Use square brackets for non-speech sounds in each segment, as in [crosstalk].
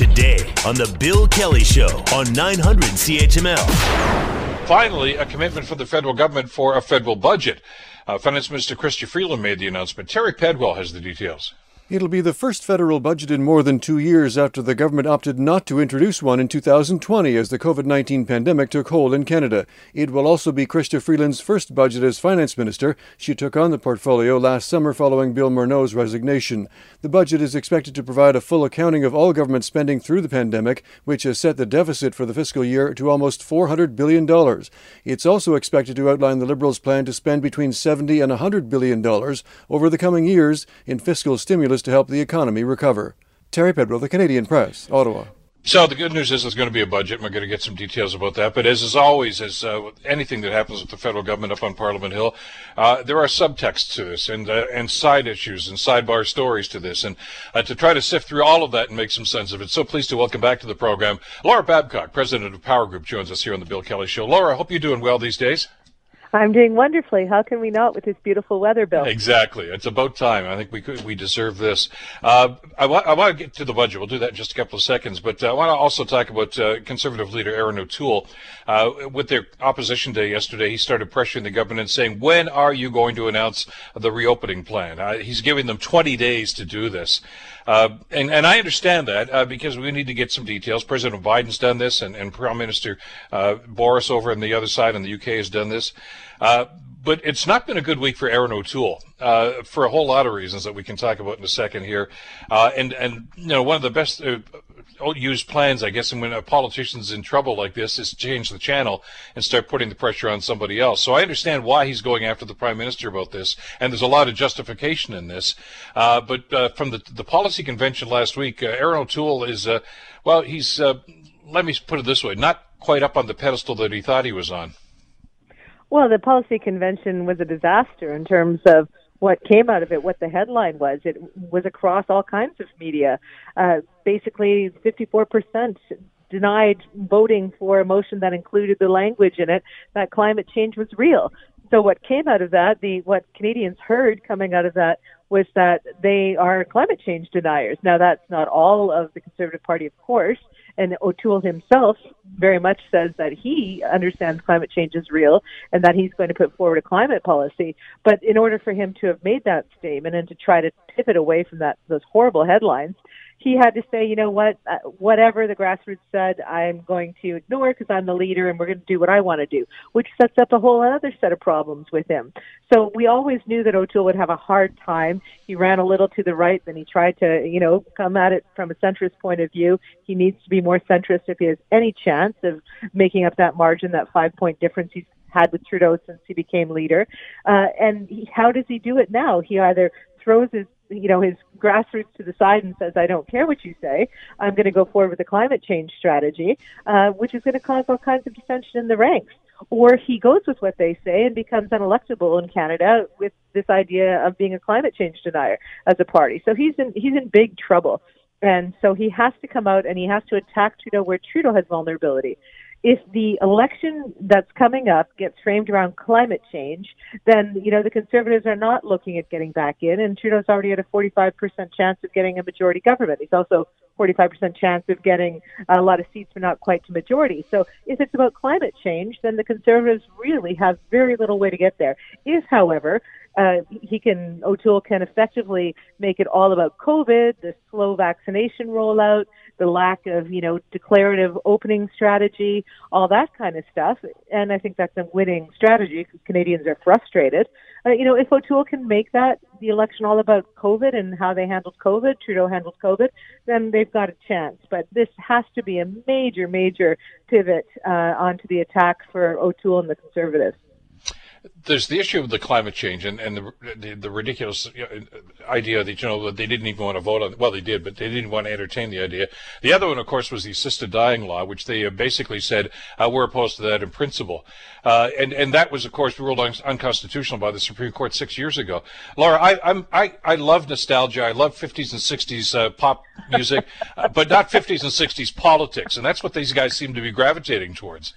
today on The Bill Kelly Show on 900 CHML. Finally, a commitment from the federal government for a federal budget. Uh, Finance Minister Chrystia Freeland made the announcement. Terry Pedwell has the details. It'll be the first federal budget in more than two years after the government opted not to introduce one in 2020 as the COVID 19 pandemic took hold in Canada. It will also be Chrystia Freeland's first budget as finance minister. She took on the portfolio last summer following Bill Morneau's resignation. The budget is expected to provide a full accounting of all government spending through the pandemic, which has set the deficit for the fiscal year to almost $400 billion. It's also expected to outline the Liberals' plan to spend between 70 and $100 billion over the coming years in fiscal stimulus to help the economy recover. Terry Pedwell, The Canadian Press, Ottawa. So the good news is there's going to be a budget. and We're going to get some details about that. But as is always, as uh, anything that happens with the federal government up on Parliament Hill, uh, there are subtexts to this and uh, and side issues and sidebar stories to this. And uh, to try to sift through all of that and make some sense of it, so pleased to welcome back to the program Laura Babcock, president of Power Group, joins us here on the Bill Kelly Show. Laura, I hope you're doing well these days. I'm doing wonderfully. How can we not with this beautiful weather, Bill? Exactly. It's about time. I think we could, we deserve this. Uh, I, wa- I want to get to the budget. We'll do that in just a couple of seconds. But uh, I want to also talk about uh, Conservative leader Erin O'Toole. Uh, with their opposition day yesterday, he started pressuring the government and saying, when are you going to announce the reopening plan? Uh, he's giving them 20 days to do this. Uh, and, and I understand that because we need to get some details. President Biden's done this, and, and Prime Minister Boris over on the other side in the UK has done this. Uh, but it's not been a good week for Erin O'Toole uh, for a whole lot of reasons that we can talk about in a second here. Uh, and and you know one of the best uh, used plans, I guess, and when a politician's in trouble like this, is change the channel and start putting the pressure on somebody else. So I understand why he's going after the prime minister about this, and there's a lot of justification in this. Uh, but uh, from the the policy convention last week, uh, Erin O'Toole is well, he's let me put it this way, not quite up on the pedestal that he thought he was on. Well, the policy convention was a disaster in terms of what came out of it, what the headline was. It was across all kinds of media. Uh, basically, 54% denied voting for a motion that included the language in it that climate change was real. So what came out of that, the what Canadians heard coming out of that was that they are climate change deniers. Now that's not all of the Conservative Party, of course, and O'Toole himself very much says that he understands climate change is real and that he's going to put forward a climate policy. But in order for him to have made that statement and to try to pivot away from that those horrible headlines, he had to say, you know what, uh, whatever the grassroots said, I'm going to ignore because I'm the leader and we're going to do what I want to do, which sets up a whole other set of problems with him. So we always knew that O'Toole would have a hard time. He ran a little to the right, then he tried to, you know, come at it from a centrist point of view. He needs to be more centrist if he has any chance of making up that margin, that five point difference he's had with Trudeau since he became leader. Uh, and he, how does he do it now? He either throws his you know his grassroots to the side and says, "I don't care what you say. I'm going to go forward with a climate change strategy," uh, which is going to cause all kinds of dissension in the ranks. Or he goes with what they say and becomes unelectable in Canada with this idea of being a climate change denier as a party. So he's in he's in big trouble, and so he has to come out and he has to attack Trudeau where Trudeau has vulnerability if the election that's coming up gets framed around climate change, then, you know, the Conservatives are not looking at getting back in, and Trudeau's already at a 45% chance of getting a majority government. He's also 45% chance of getting a lot of seats, but not quite to majority. So if it's about climate change, then the Conservatives really have very little way to get there. If, however, uh, he can O'Toole can effectively make it all about COVID, the slow vaccination rollout, the lack of you know declarative opening strategy, all that kind of stuff. And I think that's a winning strategy because Canadians are frustrated. Uh, you know, if O'Toole can make that the election all about COVID and how they handled COVID, Trudeau handled COVID, then they've got a chance. But this has to be a major, major pivot uh, onto the attack for O'Toole and the Conservatives there's the issue of the climate change and, and the, the, the ridiculous idea that you know that they didn't even want to vote on. Well, they did, but they didn't want to entertain the idea. The other one, of course, was the assisted dying law, which they uh, basically said uh, we're opposed to that in principle, uh, and and that was, of course, ruled un- unconstitutional by the Supreme Court six years ago. Laura, I I'm, I I love nostalgia. I love 50s and 60s uh, pop music, [laughs] but not 50s and 60s politics, and that's what these guys seem to be gravitating towards.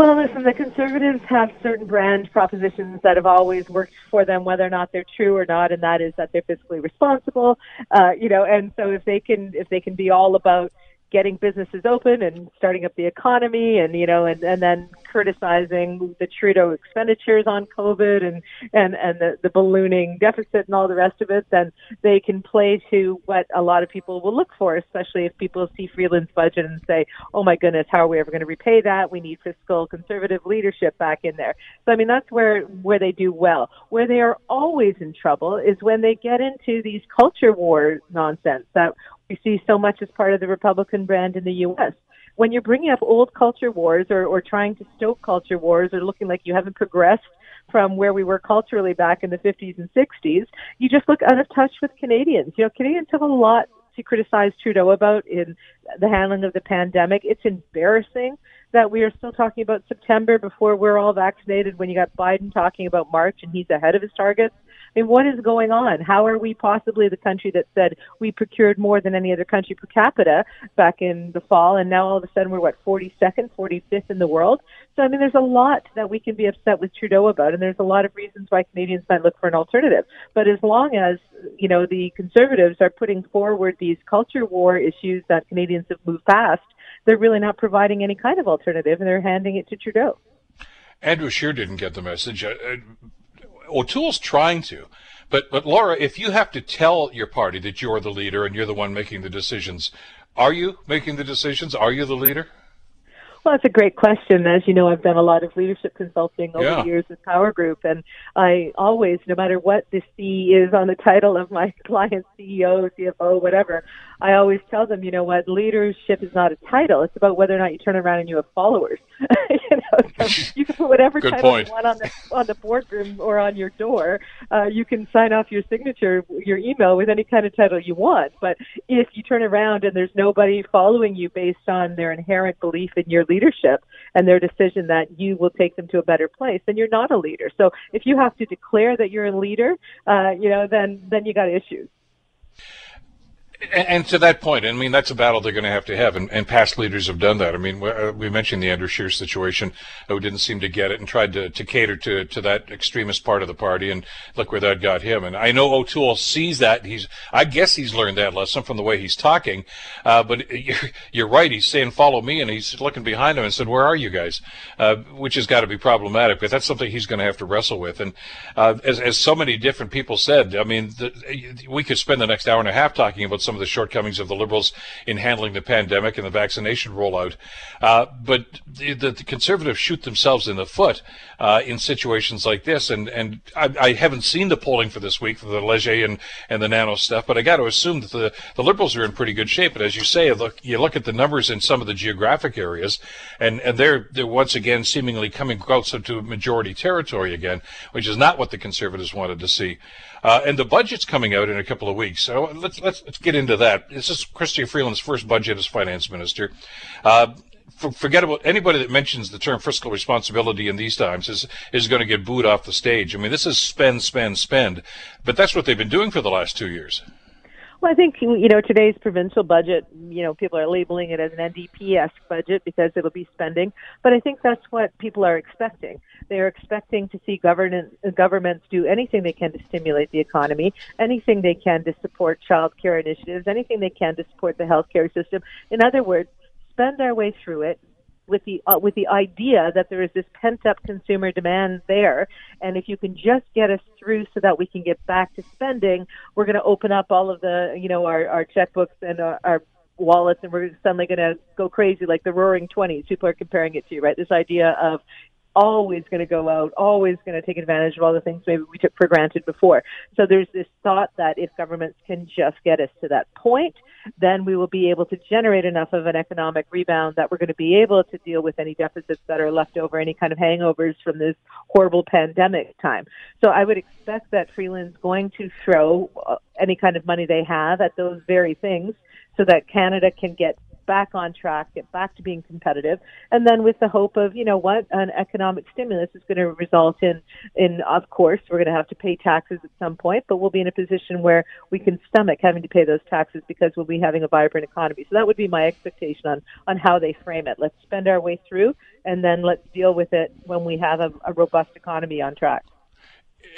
Well, listen, the conservatives have certain brand propositions that have always worked for them, whether or not they're true or not, and that is that they're fiscally responsible. Uh, you know, and so if they can if they can be all about getting businesses open and starting up the economy and you know and and then criticizing the Trudeau expenditures on COVID and and and the, the ballooning deficit and all the rest of it, then they can play to what a lot of people will look for, especially if people see Freeland's budget and say, "Oh my goodness, how are we ever going to repay that? We need fiscal conservative leadership back in there." So I mean, that's where where they do well. Where they are always in trouble is when they get into these culture war nonsense that we see so much as part of the Republican brand in the U.S when you're bringing up old culture wars or, or trying to stoke culture wars or looking like you haven't progressed from where we were culturally back in the 50s and 60s, you just look out of touch with Canadians. You know, Canadians have a lot to criticize Trudeau about in the handling of the pandemic. It's embarrassing that we are still talking about September before we're all vaccinated when you got Biden talking about March and he's ahead of his targets. I mean, what is going on? How are we possibly the country that said we procured more than any other country per capita back in the fall, and now all of a sudden we're what 42nd, 45th in the world? So I mean, there's a lot that we can be upset with Trudeau about, and there's a lot of reasons why Canadians might look for an alternative. But as long as you know the Conservatives are putting forward these culture war issues that Canadians have moved past, they're really not providing any kind of alternative, and they're handing it to Trudeau. Andrew Scheer didn't get the message. Uh, uh O'Toole's trying to. But, but Laura, if you have to tell your party that you're the leader and you're the one making the decisions, are you making the decisions? Are you the leader? Well, that's a great question. As you know, I've done a lot of leadership consulting over yeah. the years with Power Group, and I always, no matter what the C is on the title of my [laughs] client, CEO, CFO, whatever, I always tell them, you know what, leadership is not a title. It's about whether or not you turn around and you have followers. [laughs] you know, so you can put whatever title point. you want on the on the boardroom or on your door. Uh, you can sign off your signature, your email with any kind of title you want. But if you turn around and there's nobody following you based on their inherent belief in your leadership and their decision that you will take them to a better place, then you're not a leader. So if you have to declare that you're a leader, uh, you know, then then you got issues. And, to that point, I mean, that's a battle they're going to have to have, and, and past leaders have done that. I mean, we, uh, mentioned the Andrew Scheer situation, who didn't seem to get it and tried to, to cater to, to that extremist part of the party, and look where that got him. And I know O'Toole sees that. He's, I guess he's learned that lesson from the way he's talking. Uh, but [laughs] you're, you're, right. He's saying, follow me, and he's looking behind him and said, where are you guys? Uh, which has got to be problematic, but that's something he's going to have to wrestle with. And uh, as, as so many different people said, I mean, the, we could spend the next hour and a half talking about some of the shortcomings of the Liberals in handling the pandemic and the vaccination rollout. Uh, but the, the, Conservatives shoot themselves in the foot uh, in situations like this. And, and I, I, haven't seen the polling for this week for the Leger and, and the Nanos stuff, but I got to assume that the, the Liberals are in pretty good shape. But as you say, look, you look at the numbers in some of the geographic areas, and, and they're, they're once again seemingly coming closer to majority territory again, which is not what the Conservatives wanted to see. Uh, and the budget's coming out in a couple of weeks. So let's let's let's get into that. This is Chrystia Freeland's first budget as finance minister. Uh, forget about anybody that mentions the term fiscal responsibility in these times is is going to get booed off the stage. I mean, this is spend, spend, spend, but that's what they've been doing for the last two years. Well, I think you know today's provincial budget. You know, people are labeling it as an NDP-esque budget because it'll be spending, but I think that's what people are expecting. They are expecting to see government governments do anything they can to stimulate the economy, anything they can to support child care initiatives, anything they can to support the healthcare system. In other words, spend our way through it, with the uh, with the idea that there is this pent up consumer demand there, and if you can just get us through so that we can get back to spending, we're going to open up all of the you know our our checkbooks and our, our wallets, and we're suddenly going to go crazy like the Roaring Twenties. People are comparing it to right. This idea of always going to go out, always going to take advantage of all the things maybe we took for granted before. So there's this thought that if governments can just get us to that point, then we will be able to generate enough of an economic rebound that we're going to be able to deal with any deficits that are left over, any kind of hangovers from this horrible pandemic time. So I would expect that Freeland's going to throw uh, any kind of money they have at those very things so that Canada can get back on track, get back to being competitive, and then with the hope of, you know what, an economic stimulus is going to result in, in of course, we're going to have to pay taxes at some point, but we'll be in a position where we can stomach having to pay those taxes because we'll be having a vibrant economy. So that would be my expectation on, on how they frame it. Let's spend our way through, and then let's deal with it when we have a, a robust economy on track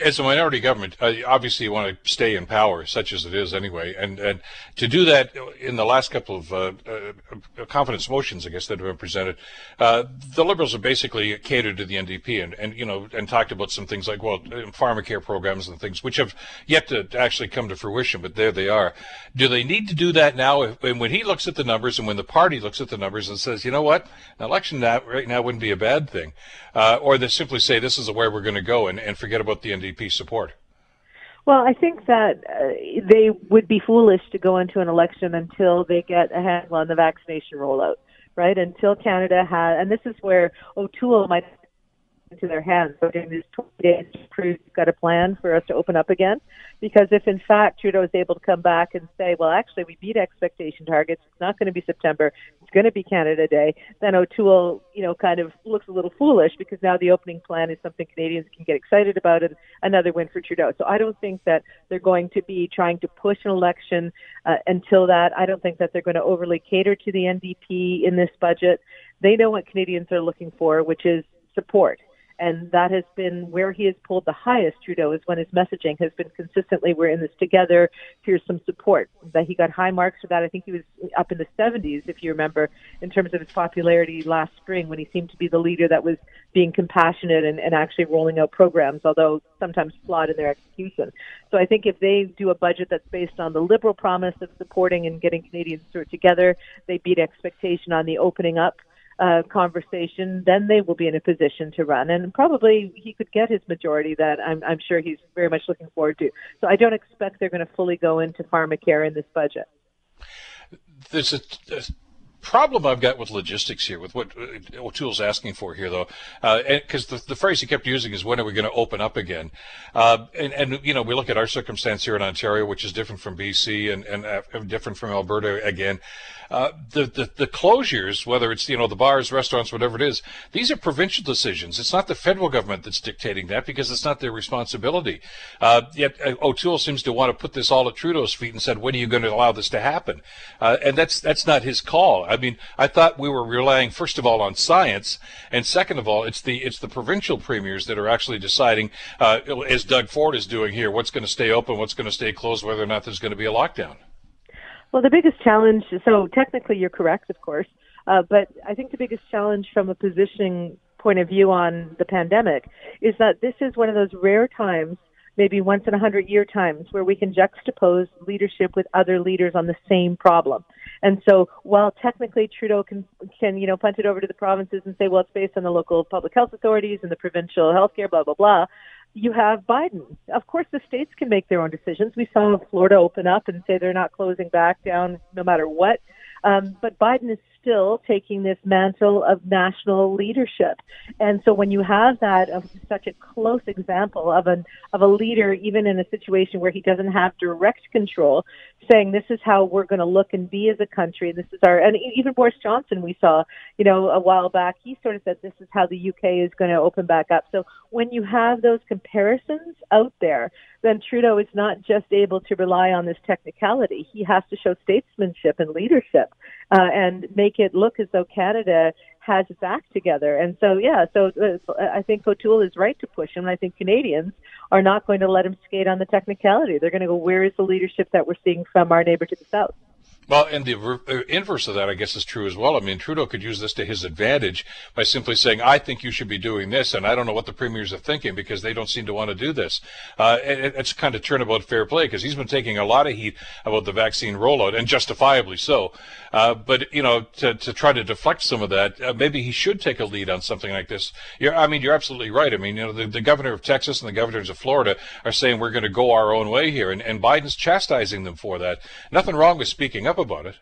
as a minority government, uh, obviously you want to stay in power, such as it is anyway, and and to do that in the last couple of uh, uh, confidence motions, I guess, that have been presented, uh, the Liberals have basically catered to the NDP and, and, you know, and talked about some things like, well, pharmacare programs and things, which have yet to actually come to fruition, but there they are. Do they need to do that now? And when he looks at the numbers and when the party looks at the numbers and says, you know what, an election that right now wouldn't be a bad thing, uh, or they simply say this is the way we're going to go and, and forget about the NDP support? Well, I think that uh, they would be foolish to go into an election until they get a handle on the vaccination rollout, right? Until Canada has, and this is where O'Toole might into their hands. So during these 20 days, Cruz got a plan for us to open up again. Because if in fact Trudeau is able to come back and say, well, actually we beat expectation targets, it's not going to be September, it's going to be Canada Day, then O'Toole, you know, kind of looks a little foolish because now the opening plan is something Canadians can get excited about and another win for Trudeau. So I don't think that they're going to be trying to push an election uh, until that. I don't think that they're going to overly cater to the NDP in this budget. They know what Canadians are looking for, which is support and that has been where he has pulled the highest. Trudeau is when his messaging has been consistently, "We're in this together. Here's some support." That he got high marks for that. I think he was up in the 70s, if you remember, in terms of his popularity last spring when he seemed to be the leader that was being compassionate and, and actually rolling out programs, although sometimes flawed in their execution. So I think if they do a budget that's based on the liberal promise of supporting and getting Canadians through it together, they beat expectation on the opening up uh, conversation, then they will be in a position to run. And probably he could get his majority that I'm, I'm sure he's very much looking forward to. So I don't expect they're going to fully go into pharmacare in this budget. There's a, a problem I've got with logistics here, with what uh, O'Toole's asking for here, though, because uh, the, the phrase he kept using is, when are we going to open up again? Uh, and, and, you know, we look at our circumstance here in Ontario, which is different from BC and, and uh, different from Alberta again. Uh, the, the, the closures, whether it's you know the bars, restaurants, whatever it is, these are provincial decisions. It's not the federal government that's dictating that because it's not their responsibility. Uh, yet uh, O'Toole seems to want to put this all at Trudeau's feet and said, "When are you going to allow this to happen?" Uh, and that's that's not his call. I mean, I thought we were relying first of all on science, and second of all, it's the it's the provincial premiers that are actually deciding, uh, as Doug Ford is doing here, what's going to stay open, what's going to stay closed, whether or not there's going to be a lockdown. Well, the biggest challenge, so technically you're correct, of course, uh, but I think the biggest challenge from a positioning point of view on the pandemic is that this is one of those rare times, maybe once in a hundred year times, where we can juxtapose leadership with other leaders on the same problem. And so while technically Trudeau can, can, you know, punt it over to the provinces and say, well, it's based on the local public health authorities and the provincial health care, blah, blah, blah, you have Biden. Of course, the states can make their own decisions. We saw Florida open up and say they're not closing back down no matter what. Um, but Biden is still taking this mantle of national leadership. And so when you have that of such a close example of an of a leader, even in a situation where he doesn't have direct control, saying this is how we're going to look and be as a country, this is our and even Boris Johnson we saw, you know, a while back, he sort of said this is how the UK is going to open back up. So when you have those comparisons out there, then Trudeau is not just able to rely on this technicality. He has to show statesmanship and leadership uh, and make it look as though Canada has its act together. And so, yeah, so uh, I think O'Toole is right to push him. I think Canadians are not going to let him skate on the technicality. They're going to go, where is the leadership that we're seeing from our neighbor to the south? Well, and the uh, inverse of that, I guess, is true as well. I mean, Trudeau could use this to his advantage by simply saying, I think you should be doing this, and I don't know what the premiers are thinking because they don't seem to want to do this. Uh, it, it's kind of turnabout fair play because he's been taking a lot of heat about the vaccine rollout, and justifiably so. Uh, but, you know, to, to try to deflect some of that, uh, maybe he should take a lead on something like this. You're, I mean, you're absolutely right. I mean, you know, the, the governor of Texas and the governors of Florida are saying we're going to go our own way here, and, and Biden's chastising them for that. Nothing wrong with speaking up about it.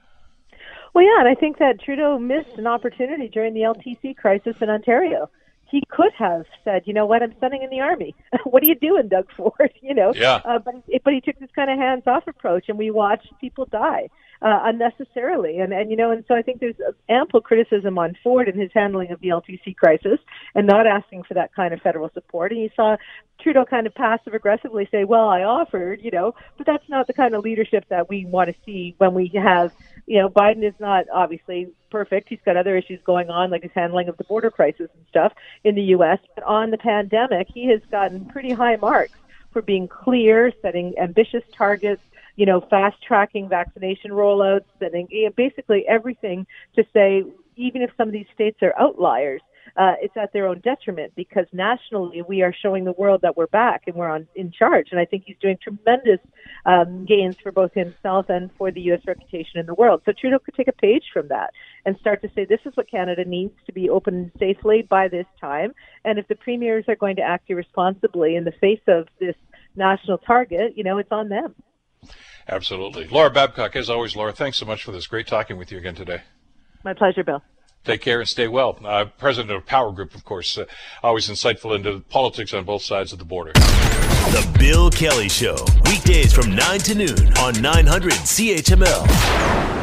Well, yeah, and I think that Trudeau missed an opportunity during the LTC crisis in Ontario. He could have said, you know what, I'm sending in the army. [laughs] what are you doing, Doug Ford? [laughs] you know, yeah. Uh, but but he took this kind of hands-off approach, and we watched people die uh, unnecessarily. And, and, you know, and so I think there's ample criticism on Ford and his handling of the LTC crisis and not asking for that kind of federal support. And you saw Trudeau kind of passive aggressively say, well, I offered, you know, but that's not the kind of leadership that we want to see when we have, you know, Biden is not obviously perfect. He's got other issues going on, like his handling of the border crisis and stuff in the U.S. But on the pandemic, he has gotten pretty high marks for being clear, setting ambitious targets, you know, fast tracking vaccination rollouts and you know, basically everything to say, even if some of these states are outliers, uh, it's at their own detriment because nationally we are showing the world that we're back and we're on in charge. And I think he's doing tremendous um, gains for both himself and for the U.S. reputation in the world. So Trudeau could take a page from that and start to say this is what Canada needs to be open safely by this time. And if the premiers are going to act irresponsibly in the face of this national target, you know, it's on them. Absolutely. Laura Babcock, as always, Laura, thanks so much for this. Great talking with you again today. My pleasure, Bill. Take care and stay well. Uh, president of Power Group, of course, uh, always insightful into politics on both sides of the border. The Bill Kelly Show, weekdays from 9 to noon on 900 CHML.